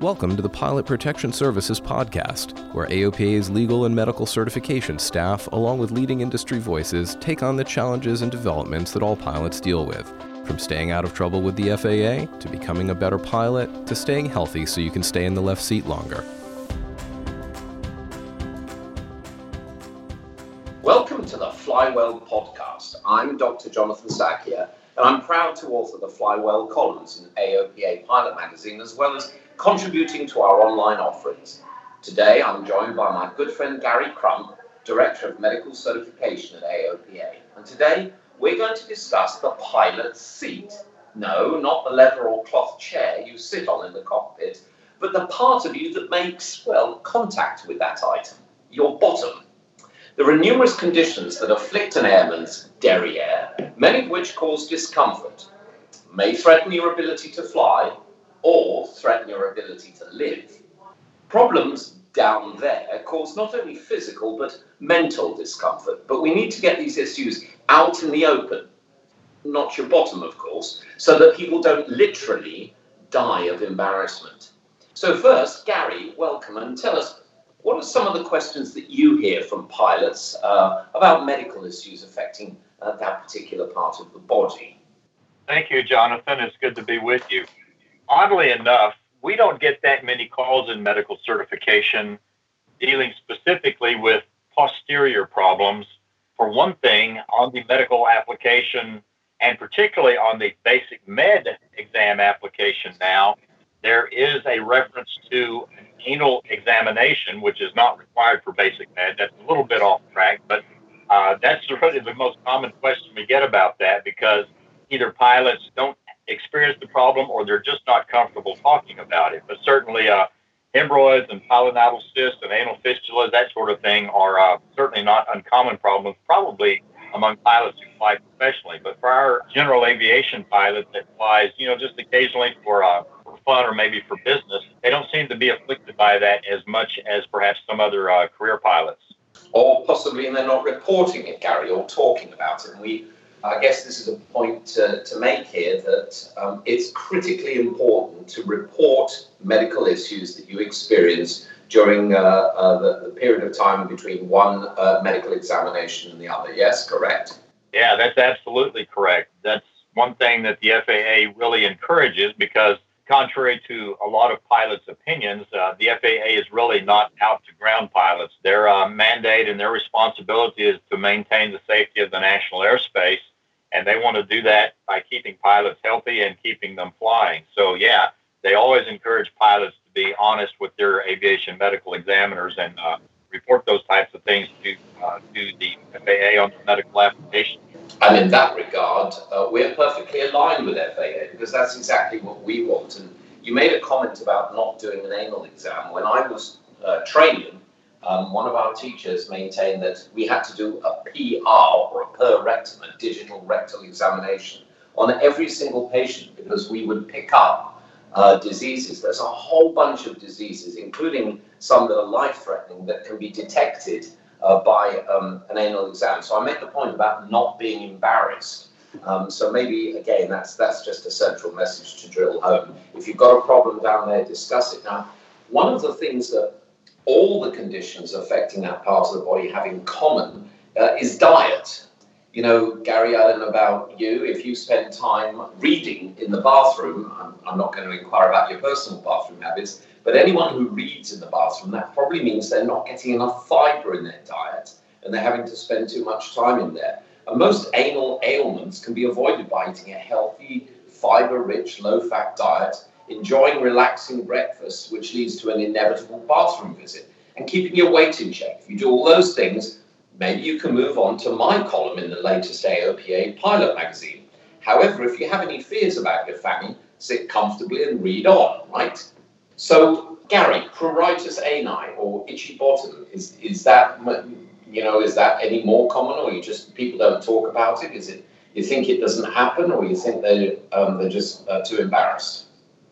Welcome to the Pilot Protection Services podcast, where AOPA's legal and medical certification staff, along with leading industry voices, take on the challenges and developments that all pilots deal with. From staying out of trouble with the FAA, to becoming a better pilot, to staying healthy so you can stay in the left seat longer. Welcome to the Flywell podcast. I'm Dr. Jonathan Sackier, and I'm proud to author the Flywell columns in AOPA Pilot Magazine, as well as contributing to our online offerings. Today, I'm joined by my good friend Gary Crump, Director of Medical Certification at AOPA. And today, we're going to discuss the pilot seat. No, not the leather or cloth chair you sit on in the cockpit, but the part of you that makes, well, contact with that item, your bottom. There are numerous conditions that afflict an airman's derriere, many of which cause discomfort, may threaten your ability to fly, or threaten your ability to live. Problems down there cause not only physical but mental discomfort. But we need to get these issues out in the open, not your bottom, of course, so that people don't literally die of embarrassment. So, first, Gary, welcome and tell us what are some of the questions that you hear from pilots uh, about medical issues affecting uh, that particular part of the body? Thank you, Jonathan. It's good to be with you oddly enough, we don't get that many calls in medical certification dealing specifically with posterior problems. For one thing, on the medical application, and particularly on the basic med exam application now, there is a reference to anal examination, which is not required for basic med. That's a little bit off track, but uh, that's really the most common question we get about that because either pilots don't experience the problem or they're just not comfortable talking about it. But certainly, uh, hemorrhoids and pilonidal cysts and anal fistulas, that sort of thing, are uh, certainly not uncommon problems, probably among pilots who fly professionally. But for our general aviation pilot that flies, you know, just occasionally for, uh, fun or maybe for business, they don't seem to be afflicted by that as much as perhaps some other uh, career pilots. Or possibly and they're not reporting it, Gary, or talking about it. And we I guess this is a point to, to make here that um, it's critically important to report medical issues that you experience during uh, uh, the, the, period of time between one uh, medical examination and the other. Yes, correct? Yeah, that's absolutely correct. That's one thing that the FAA really encourages because, contrary to a lot of pilots' opinions, uh, the FAA is really not out to ground pilots. Their uh, mandate and their responsibility is to maintain the safety of the national airspace and they want to do that by keeping pilots healthy and keeping them flying. So yeah, they always encourage pilots to be honest with their aviation medical examiners and uh, report those types of things to uh, to the FAA on the medical application. And in that regard, uh, we're perfectly aligned with FAA because that's exactly what we want. And you made a comment about not doing an anal exam. When I was uh, training, um, one of our teachers maintained that we had to do a PR or a per rectum, a digital rectal examination on every single patient because we would pick up uh, diseases. There's a whole bunch of diseases, including some that are life threatening, that can be detected uh, by um, an anal exam. So I make the point about not being embarrassed. Um, so maybe again, that's that's just a central message to drill home. If you've got a problem down there, discuss it. Now, one of the things that all the conditions affecting that part of the body have in common uh, is diet. You know, Gary, I don't know about you, if you spend time reading in the bathroom, I'm, I'm not going to inquire about your personal bathroom habits, but anyone who reads in the bathroom, that probably means they're not getting enough fiber in their diet and they're having to spend too much time in there. And most anal ailments can be avoided by eating a healthy, fiber rich, low fat diet enjoying relaxing breakfasts, which leads to an inevitable bathroom visit, and keeping your weight in check. If you do all those things, maybe you can move on to my column in the latest AOPA pilot magazine. However, if you have any fears about your family, sit comfortably and read on, right? So, Gary, pruritus ani or itchy bottom, is, is that, you know, is that any more common or you just, people don't talk about it? Is it, you think it doesn't happen or you think they, um, they're just uh, too embarrassed?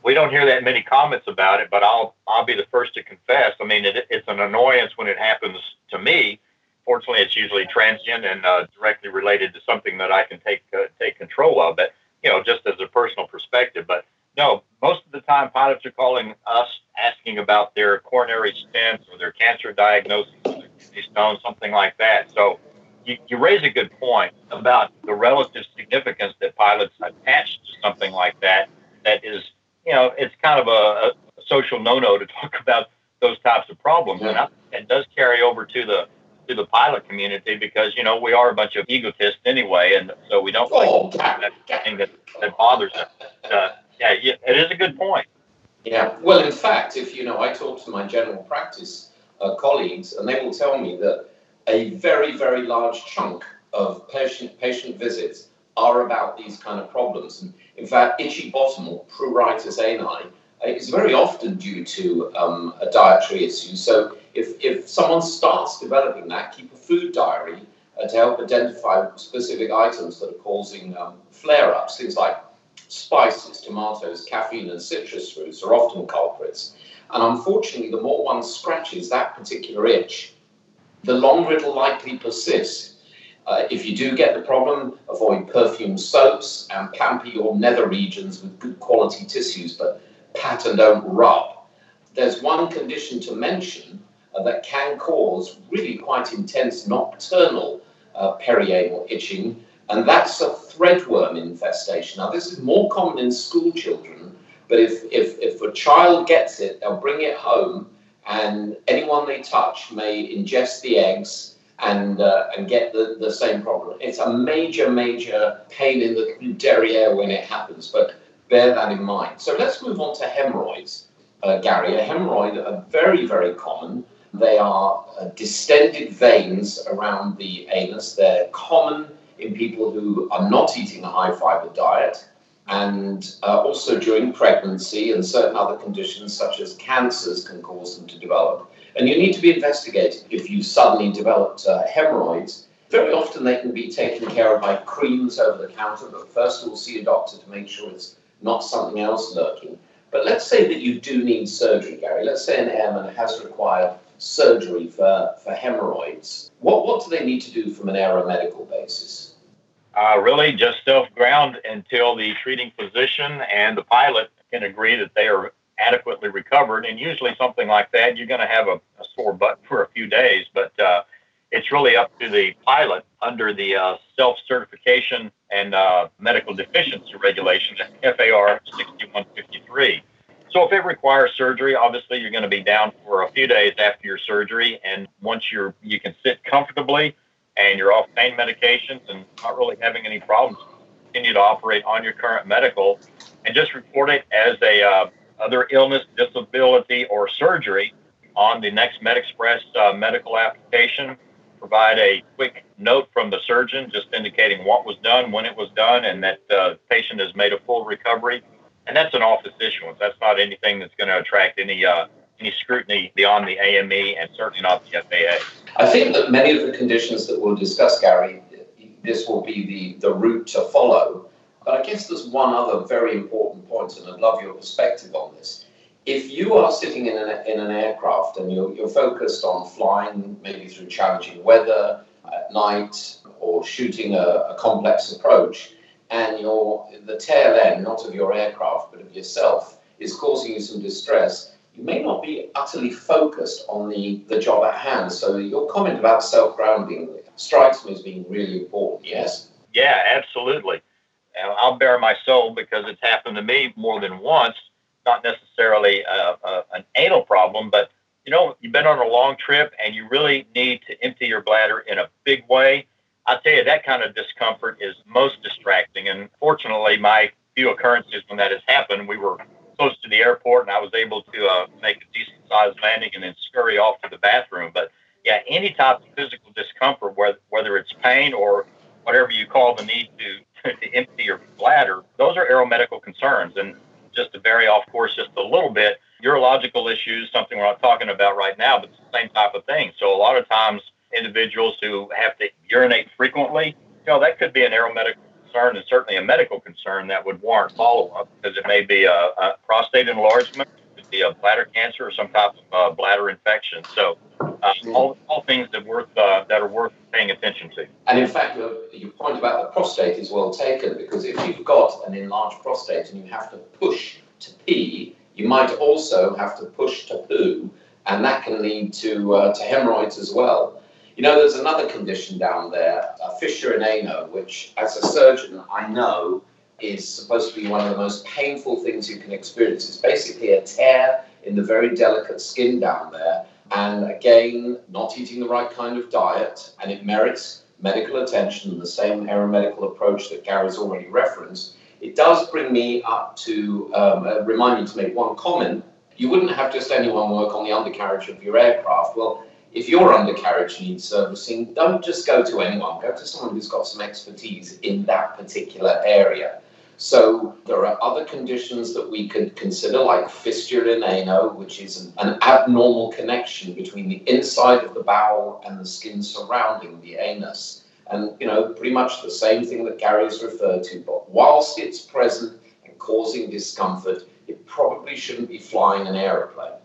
we don't hear that many comments about it, but I'll I'll be the first to confess. I mean, it, it's an annoyance when it happens to me. Fortunately, it's usually transient and uh, directly related to something that I can take uh, take control of. But you know, just as a personal perspective. But No, most of the time pilots are calling us asking about their coronary stents or their cancer diagnosis, kidney stone, something like that. So you, you raise a good point about the relative significance that pilots attach to something like that. That is, you know, it's kind of a, a social no-no to talk about those types of problems, and I, it does carry over to the to the pilot community because you know we are a bunch of egotists anyway, and so we don't oh, like that thing that, that bothers us. Uh, yeah, it is a good point. Yeah, well, in fact, if you know, I talk to my general practice uh, colleagues, and they will tell me that a very, very large chunk of patient patient visits are about these kind of problems. And in fact, itchy bottom or pruritus ani is very often due to um, a dietary issue. So if, if someone starts developing that, keep a food diary uh, to help identify specific items that are causing um, flare-ups. Things like spices, tomatoes, caffeine, and citrus fruits are often culprits. And unfortunately, the more one scratches that particular itch, the longer it'll likely persist. Uh, if you do get the problem, avoid perfumed soaps and pamper your nether regions with good quality tissues, but pat and don't rub. There's one condition to mention uh, that can cause really quite intense nocturnal uh, perianal itching, and that's a threadworm infestation. Now, this is more common in school children, but if, if, if a child gets it, they'll bring it home and anyone they touch may ingest the eggs and uh, and get the, the same problem. It's a major, major pain in the derriere when it happens, but bear that in mind. So let's move on to hemorrhoids, uh, Gary. A hemorrhoid are very, very common. They are uh, distended veins around the anus. They're common in people who are not eating a high fiber diet and uh, also during pregnancy and certain other conditions such as cancers can cause them to develop. And you need to be investigated if you suddenly developed uh, hemorrhoids. Very often they can be taken care of by creams over the counter, but first we'll see a doctor to make sure it's not something else lurking. But let's say that you do need surgery, Gary. Let's say an airman has required surgery for, for hemorrhoids. What, what do they need to do from an aeromedical basis? uh, really just self ground until the treating physician and the pilot can agree that they are adequately recovered. And usually, something like that, you're going to have a, a, sore butt for a few days, but uh, it's really up to the pilot under the uh, self certification and uh, medical deficiency regulation, FAR 6153. So if it requires surgery, obviously you're going to be down for a few days after your surgery, and once you're you can sit comfortably and you're off pain medications and not really having any problems, continue to operate on your current medical and just report it as a uh, other illness, disability, or surgery on the next MedExpress uh, medical application. Provide a quick note from the surgeon just indicating what was done, when it was done, and that the uh, patient has made a full recovery. And that's an office issuance. That's not anything that's going to attract any uh, any scrutiny beyond the AME and certainly not the FAA. I think that many of the conditions that we'll discuss, Gary, this will be the, the route to follow. But I guess there's one other very important point, and I'd love your perspective on this. If you are sitting in an, in an aircraft and you're, you're focused on flying maybe through challenging weather at night or shooting a, a complex approach, and your the tail end, not of your aircraft, but of yourself, is causing you some distress, you may not be utterly focused on the, the job at hand. So your comment about self-grounding strikes me as being really important, yes? Yeah, absolutely. I'll bare my soul because it's happened to me more than once, not necessarily a, a, an anal problem, but you know, you've been on a long trip and you really need to empty your bladder in a big way. I tell you, that kind of discomfort is most distracting. And fortunately, my few occurrences when that has happened, we were close to the airport, and I was able to uh, make a decent sized landing and then scurry off to the bathroom. But yeah, any type of physical discomfort, whether whether it's pain or whatever you call the need to to empty your bladder, those are aeromedical concerns. And just to vary off course just a little bit, urological issues, something we're not talking about right now, but the same type of thing. So a lot of times, individuals who have to urinate know, that could be an aeromedical concern and certainly a medical concern that would warrant follow up because it may be a, a prostate enlargement, it could be a bladder cancer or some type of uh, bladder infection. So, uh, all, all things that worth uh, that are worth paying attention to. And in fact, your, your point about the prostate is well taken because if you've got an enlarged prostate and you have to push to pee, you might also have to push to poo, and that can lead to, uh, to hemorrhoids as well. You know, there's another condition down there, a fissure in ano, which as a surgeon I know is supposed to be one of the most painful things you can experience. It's basically a tear in the very delicate skin down there. And again, not eating the right kind of diet, and it merits medical attention, the same aeromedical approach that Gary's already referenced. It does bring me up to um, uh, remind me to make one comment. You wouldn't have just anyone work on the undercarriage of your aircraft. Well, if your undercarriage needs servicing, don't just go to anyone. Go to someone who's got some expertise in that particular area. So there are other conditions that we could consider, like fistula in ano, which is an, an, abnormal connection between the inside of the bowel and the skin surrounding the anus. And, you know, pretty much the same thing that Gary has referred to, but whilst it's present and causing discomfort, it probably shouldn't be flying an aeroplane.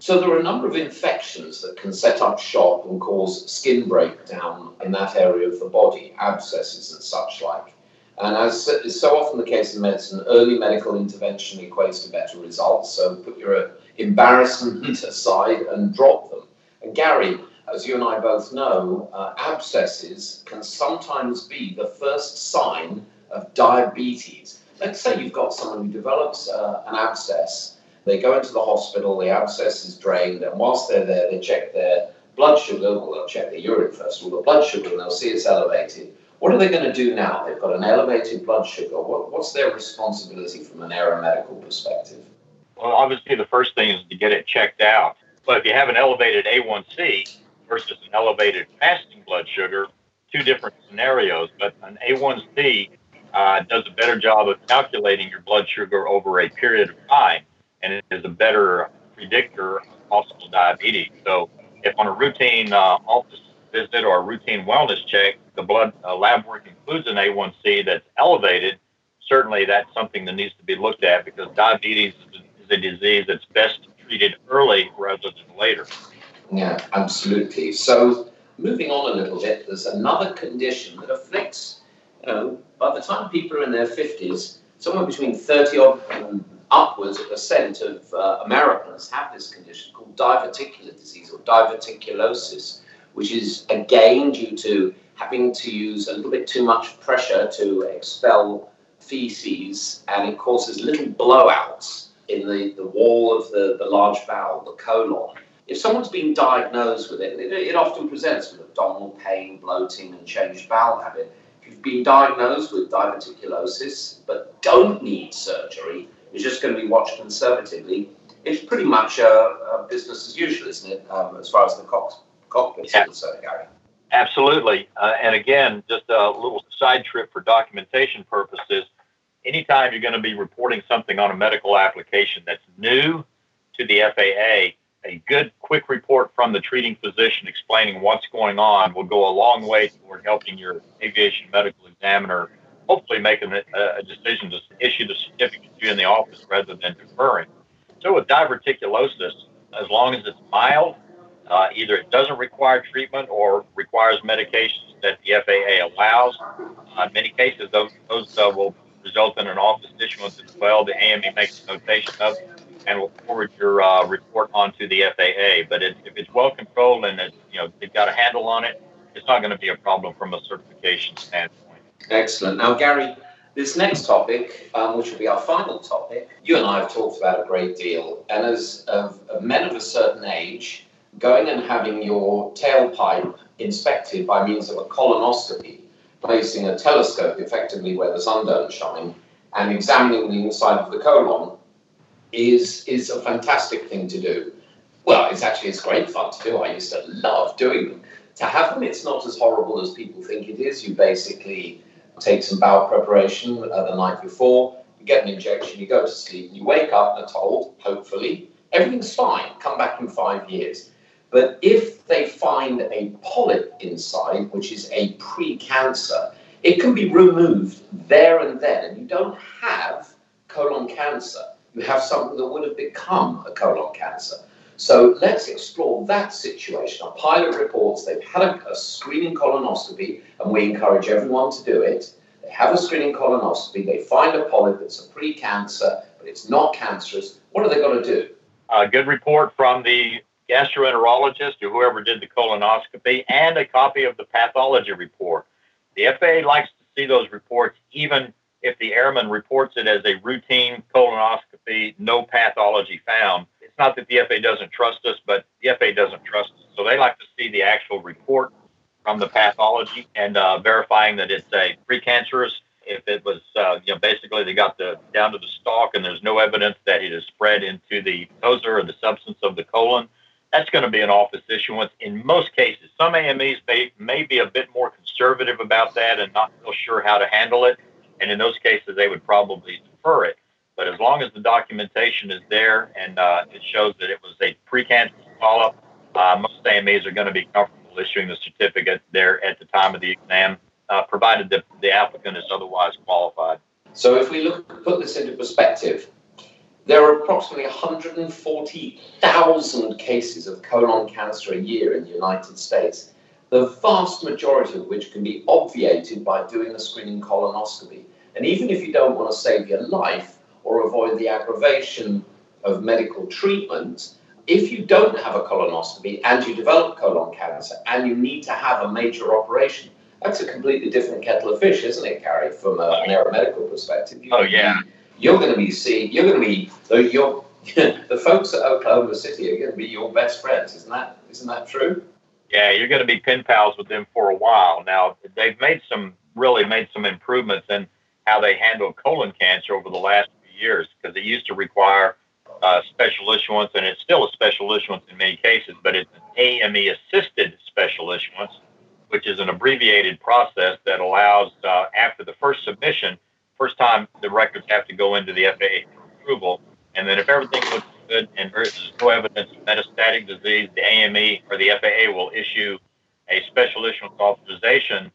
So there are a number of infections that can set up shop and cause skin breakdown in that area of the body, abscesses and such like. And as is so often the case in medicine, early medical intervention equates to better results. So put your embarrassment aside and drop them. And Gary, as you and I both know, uh, abscesses can sometimes be the first sign of diabetes. Let's say you've got someone who develops uh, an abscess. They go into the hospital, the abscess is drained, and whilst they're there, they check their blood sugar. Well, they'll check their urine first of all, the blood sugar, and they'll see it's elevated. What are they going to do now? They've got an elevated blood sugar. What, what's their responsibility from an aeromedical perspective? Well, obviously, the first thing is to get it checked out. But if you have an elevated A1C versus an elevated fasting blood sugar, two different scenarios. But an A1C uh, does a better job of calculating your blood sugar over a period of time, and it is a better predictor of possible diabetes. So, if on a routine uh, office visit or a routine wellness check, the blood uh, lab work includes an A1C that's elevated, certainly that's something that needs to be looked at because diabetes is a disease that's best treated early rather than later. Yeah, absolutely. So, moving on a little bit, there's another condition that afflicts, you know, by the time people are in their 50s, somewhere between 30 odd and upwards a percent of uh, Americans have this condition called diverticular disease or diverticulosis which is again due to having to use a little bit too much pressure to expel feces, and it causes little blowouts in the, the wall of the, the large bowel, the colon. If someone's been diagnosed with it, it, it often presents with abdominal pain, bloating, and changed bowel habit. If you've been diagnosed with diverticulosis but don't need surgery, you're just going to be watched conservatively. It's pretty much a, business as usual, isn't it, um, as far as the cost is yeah. Gary. Absolutely. Uh, and again, just a little side trip for documentation purposes. Anytime you're going to be reporting something on a medical application that's new to the FAA, a good quick report from the treating physician explaining what's going on will go a long way toward helping your aviation medical examiner hopefully making a, a decision to issue the certificate to you in the office rather than deferring. So with diverticulosis, as long as it's mild uh, either it doesn't require treatment or requires medications that the FAA allows. Uh, in many cases, those, those uh, will result in an office issuance as well. The AME makes a notation of and will forward your uh, report onto the FAA. But it, if it's well controlled and it's, you know they've got a handle on it, it's not going to be a problem from a certification standpoint. Excellent. Now, Gary, this next topic, um, which will be our final topic, you and I have talked about a great deal. And as of, men of a certain age, going and having your tailpipe inspected by means of a colonoscopy, placing a telescope effectively where the sun don't shine, and examining the inside of the colon is is a fantastic thing to do. Well, it's actually it's great fun to do. I used to love doing them. To have them, it's not as horrible as people think it is. You basically take some bowel preparation uh, the night before, you get an injection, you go to sleep, you wake up and are told, hopefully, everything's fine. Come back in five years. But if they find a polyp inside, which is a precancer, it can be removed there and then, and you don't have colon cancer. You have something that would have become a colon cancer. So let's explore that situation. Our pilot reports they've had a, a screening colonoscopy, and we encourage everyone to do it. They have a screening colonoscopy, they find a polyp that's a precancer, but it's not cancerous. What are they going to do? A good report from the gastroenterologist or whoever did the colonoscopy and a copy of the pathology report. The FAA likes to see those reports even if the airman reports it as a routine colonoscopy, no pathology found. Not that the FAA doesn't trust us, but the FAA doesn't trust us. So they like to see the actual report from the pathology and uh, verifying that it's a precancerous. If it was, uh, you know, basically they got the down to the stalk and there's no evidence that it has spread into the mucosa or the substance of the colon, that's going to be an office issuance in most cases. Some AMEs may, may be a bit more conservative about that and not real sure how to handle it. And in those cases, they would probably defer it. But as long as the documentation is there and uh, it shows that it was a precancerous polyp, uh, most AMEs are going to be comfortable issuing the certificate there at the time of the exam, uh, provided that the applicant is otherwise qualified. So if we look put this into perspective, there are approximately 140,000 cases of colon cancer a year in the United States, the vast majority of which can be obviated by doing a screening colonoscopy. And even if you don't want to save your life or avoid the aggravation of medical treatment, if you don't have a colonoscopy and you develop colon cancer and you need to have a major operation, that's a completely different kettle of fish, isn't it, Gary, from a, an aeromedical perspective? You, oh, yeah you're going to be seeing, you're going to be, the, the folks at Oklahoma City are going to be your best friends. Isn't that, isn't that true? Yeah, you're going to be pen pals with them for a while. Now, they've made some, really made some improvements in how they handle colon cancer over the last years because it used to require uh, special issuance, and it's still a special issuance in many cases, but it's an AME assisted special issuance, which is an abbreviated process that allows, uh, after the first submission, first time the records have to go into the FAA approval. And then if everything looks good and there's no evidence of metastatic disease, the AME or the FAA will issue a special issuance authorization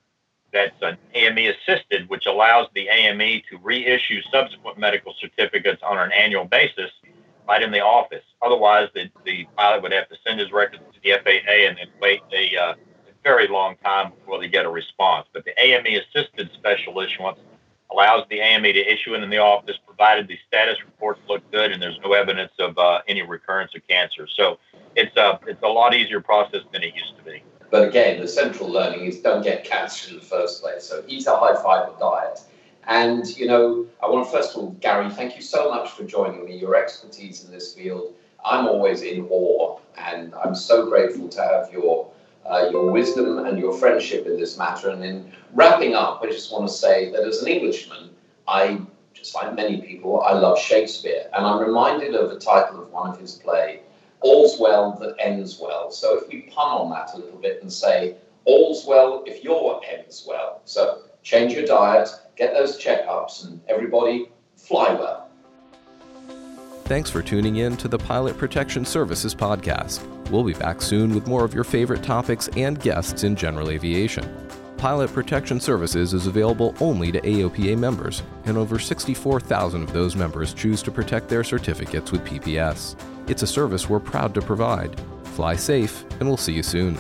that's an AME assisted, which allows the AME to reissue subsequent medical certificates on an annual basis right in the office. Otherwise, the, the pilot would have to send his records to the FAA and then wait a, uh, very long time before they get a response. But the AME assisted special issuance allows the AME to issue it in the office, provided the status reports look good and there's no evidence of uh, any recurrence of cancer. So it's a it's a lot easier process than it used to be. But again, the central learning is don't get cancer in the first place. So eat a high fiber diet. And you know, I want to first of all, Gary, thank you so much for joining me. Your expertise in this field, I'm always in awe, and I'm so grateful to have your uh, your wisdom and your friendship in this matter. And in wrapping up, I just want to say that as an Englishman, I, just like many people, I love Shakespeare. And I'm reminded of the title of one of his plays, All's Well That Ends Well. So if we pun on that a little bit and say, All's well if your ends well. So change your diet, get those checkups, and everybody fly well. Thanks for tuning in to the Pilot Protection Services podcast. We'll be back soon with more of your favorite topics and guests in general aviation. Pilot Protection Services is available only to AOPA members, and over 64,000 of those members choose to protect their certificates with PPS. It's a service we're proud to provide. Fly safe, and we'll see you soon.